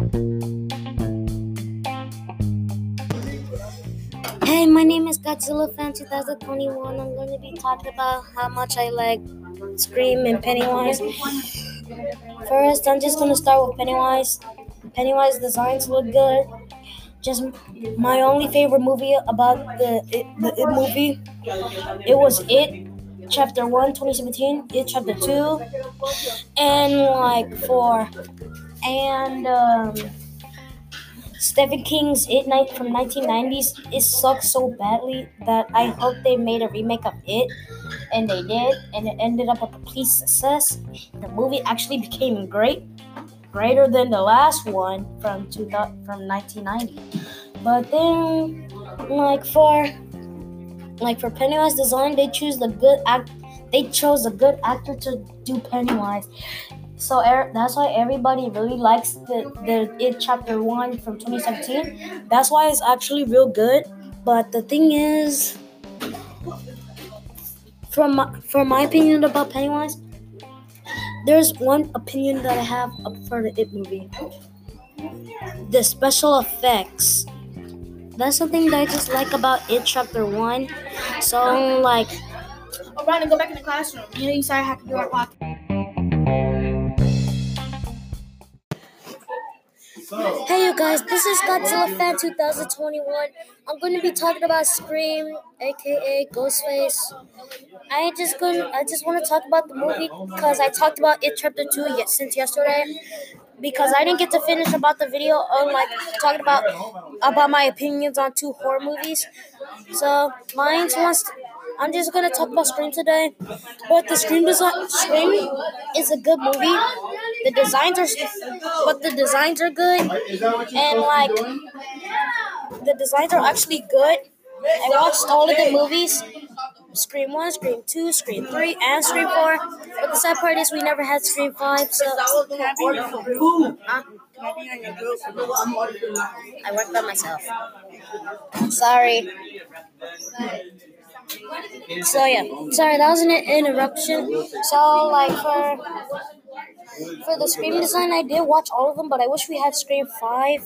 Hey, my name is Godzilla Fan 2021. I'm going to be talking about how much I like Scream and Pennywise. First, I'm just going to start with Pennywise. Pennywise designs look good. Just my only favorite movie about the it, the it movie, it was It, Chapter 1, 2017, It Chapter 2, and like 4. And um, Stephen King's It Night from 1990s, it sucks so badly that I hope they made a remake of It, and they did, and it ended up a complete success. The movie actually became great, greater than the last one from 2000, from 1990. But then, like for like for Pennywise design, they choose the good act. They chose a good actor to do Pennywise. So er, that's why everybody really likes the, the It Chapter 1 from 2017. That's why it's actually real good. But the thing is, from my, from my opinion about Pennywise, there's one opinion that I have for the It movie. The special effects. That's something that I just like about It Chapter 1. So, like, Oh, Ronnie, go back in the classroom. You know, you said I have to guys, this is Godzilla Fan 2021. I'm going to be talking about Scream, aka Ghostface. I just going I just want to talk about the movie because I talked about it chapter 2 yet since yesterday because I didn't get to finish about the video on like talking about about my opinions on two horror movies. So, mine wants I'm just gonna talk about Scream today, but the Scream design Scream is a good movie. The designs are, but the designs are good, and like the designs are actually good. I watched all of the movies. Scream 1, Scream 2, Scream 3, and Scream 4. But the sad part is we never had Scream 5, so. Huh? I work by myself. Sorry. So yeah, sorry that was an interruption. So like for for the Scream design, I did watch all of them, but I wish we had Scream Five.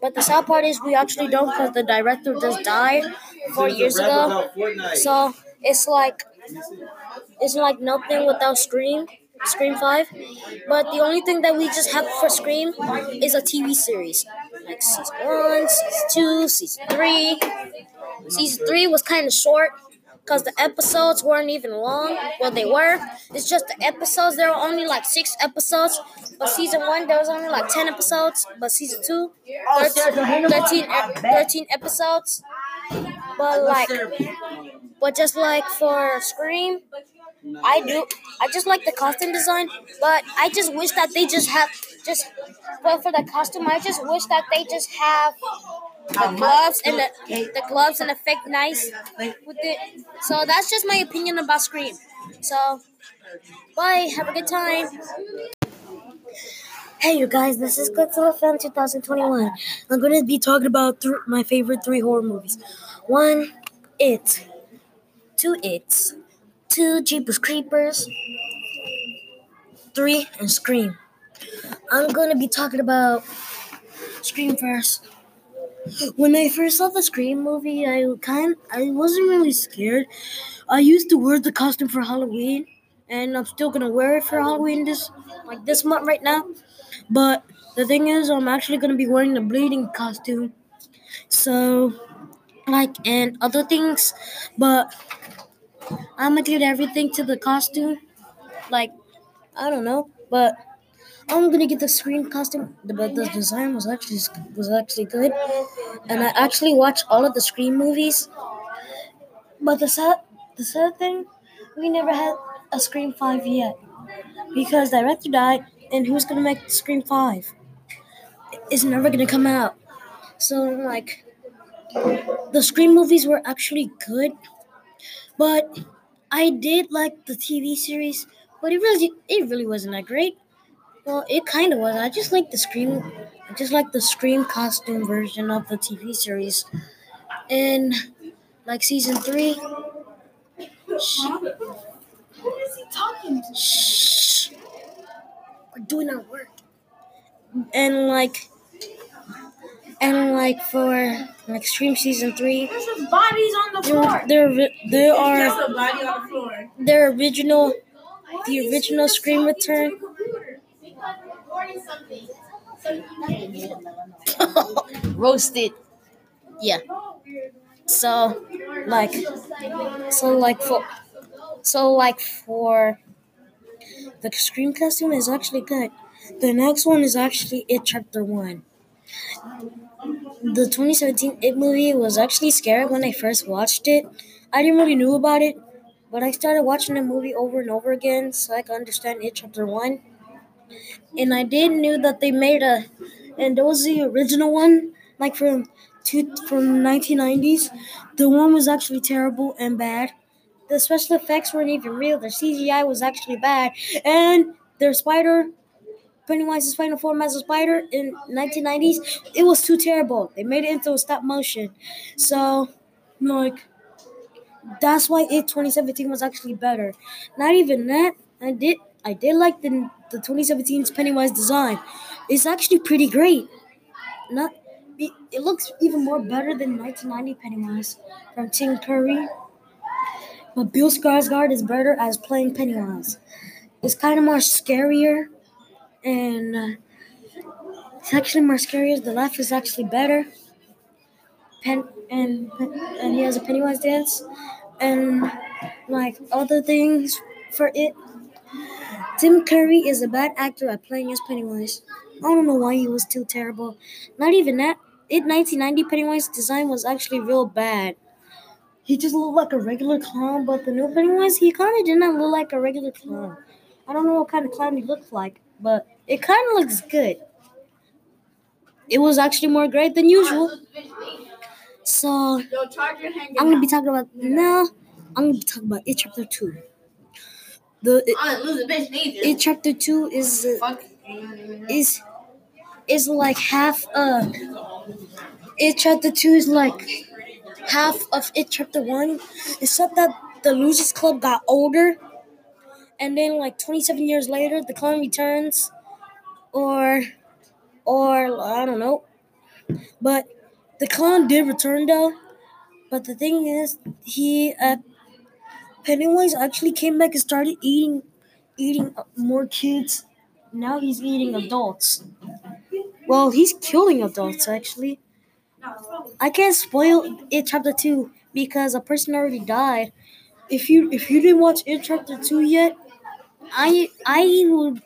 But the sad part is we actually don't because the director just died four years ago. So it's like it's like nothing without Scream. Scream 5. But the only thing that we just have for Scream is a TV series. Like season 1, season 2, season 3. Season 3 was kind of short because the episodes weren't even long. Well, they were. It's just the episodes. There were only like six episodes. But season 1, there was only like 10 episodes. But season 2, 13, 13, 13 episodes. But like, but just like for Scream, I do. I just like the costume design, but I just wish that they just have just. But for the costume, I just wish that they just have the um, gloves and the the gloves and the fake nice with it. So that's just my opinion about Scream. So, bye. Have a good time. Hey, you guys, this is Godzilla Fan 2021. I'm going to be talking about th- my favorite three horror movies. One, It. Two, It's. Two, Jeepers Creepers. Three, and Scream. I'm going to be talking about Scream first. When I first saw the Scream movie, I kind I wasn't really scared. I used to wear the costume for Halloween, and I'm still gonna wear it for Halloween this like this month right now. But the thing is, I'm actually gonna be wearing the bleeding costume. So, like, and other things, but I'm gonna get everything to the costume. Like, I don't know, but I'm gonna get the screen costume. But the design was actually was actually good, and I actually watched all of the Scream movies. But the sad the sad thing, we never had a Scream Five yet because the director died, and who's gonna make Scream Five? It's never gonna come out. So like, the Scream movies were actually good, but I did like the TV series, but it really it really wasn't that great. Well, it kind of was. I just like the Scream, I just like the Scream costume version of the TV series, and like season three. Shh. What is he talking to? Shh. We're doing our work. and like and like for like Scream season three, There's just bodies on the there floor. there there It's are a body on the floor. their original the original Scream return. Roasted. Yeah. So like so like for so like for the Scream costume is actually good. The next one is actually It Chapter One. The 2017 It movie was actually scary when I first watched it. I didn't really knew about it, but I started watching the movie over and over again so I could understand It Chapter One. And I did knew that they made a, and there was the original one, like from two from 1990s. The one was actually terrible and bad. The special effects weren't even real. Their CGI was actually bad, and their spider, Pennywise's final form as a spider in 1990s, it was too terrible. They made it into a stop motion, so like that's why it 2017 was actually better. Not even that, I did I did like the the 2017's Pennywise design. It's actually pretty great. Not it, looks even more better than 1990 Pennywise from Tim Curry. But Bill Skarsgård is better as playing Pennywise. It's kind of more scarier, and uh, it's actually more scarier. The laugh is actually better. Pen and and he has a Pennywise dance, and like other things for it. Tim Curry is a bad actor at playing as Pennywise. I don't know why he was too terrible. Not even that. In 1990, Pennywise design was actually real bad. He just looked like a regular clown, but the new Pennywise, he kind of did not look like a regular clown. I don't know what kind of clown he looked like, but it kind of looks good. It was actually more great than usual. So Yo, charge your hand. I'm gonna be talking about now. I'm gonna be talking about it chapter two. The it, I'm gonna lose a bitch neither. it chapter two is uh, is is like half uh it chapter two is like half of it chapter one. Except that the losers club got older and then like 27 years later the clone returns or or i don't know. But the clown did return though. But the thing is he uh pennywise actually came back and started eating eating more kids now he's eating adults well, he's killing adults actually. I can't spoil it chapter two because a person already died. If you if you didn't watch it chapter two yet, I I will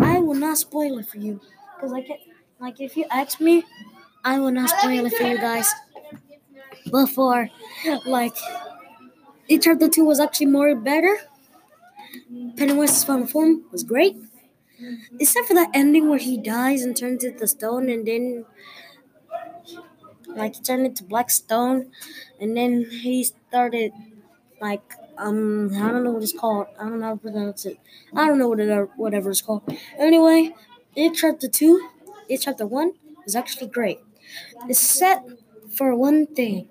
I will not spoil it for you because I can't like if you ask me, I will not spoil it for you guys. But for like it chapter two was actually more better. Pennywise's final form was great. Except for that ending where he dies and turns into stone and then like he turned into black stone and then he started like um I don't know what it's called. I don't know how to pronounce it. I don't know what it whatever it's called. Anyway, it chapter two, it chapter one was actually great. Except for one thing.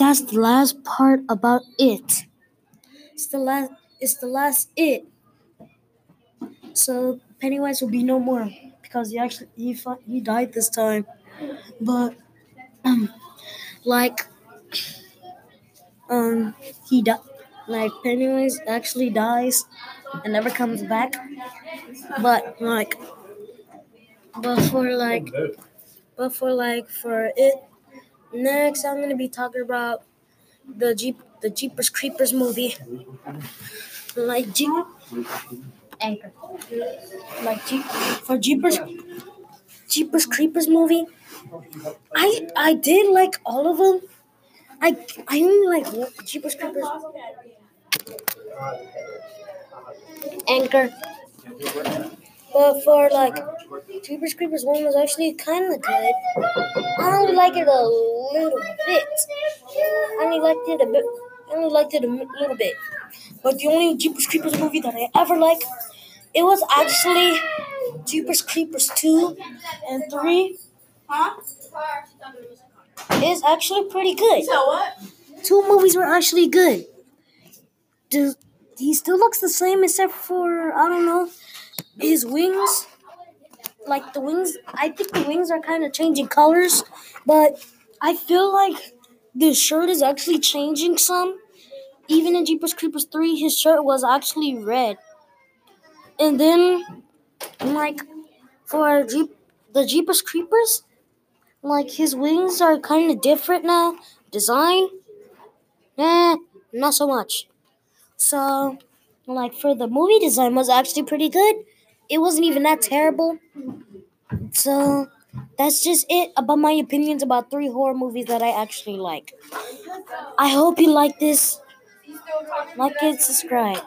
That's the last part about it. It's the last it's the last it. So Pennywise will be no more because he actually he he died this time. But um, like um he died. Like Pennywise actually dies and never comes back. But like, but for like, but for like for it. Next, I'm gonna be talking about the Jeep, the Jeepers Creepers movie. Like Jeep, Anchor. like Jeep for Jeepers Jeepers Creepers movie. I I did like all of them. I I only like Jeepers Creepers. Anchor. But for like Jeepers Creepers one was actually kind of good. I only like it a little bit. I only liked it a bit. I only liked it a little bit. But the only Jeepers Creepers movie that I ever liked, it was actually Jeepers Creepers two and three. Huh? Is actually pretty good. So what? Two movies were actually good. Do he still looks the same except for I don't know his wings, like the wings, I think the wings are kind of changing colors, but I feel like the shirt is actually changing some. Even in Jeepers Creepers 3, his shirt was actually red. And then, like, for Jeep, the Jeepers Creepers, like, his wings are kind of different now. Design, eh, not so much. So, like, for the movie design was actually pretty good. It wasn't even that terrible. So, that's just it about my opinions about three horror movies that I actually like. I hope you like this. Like and subscribe.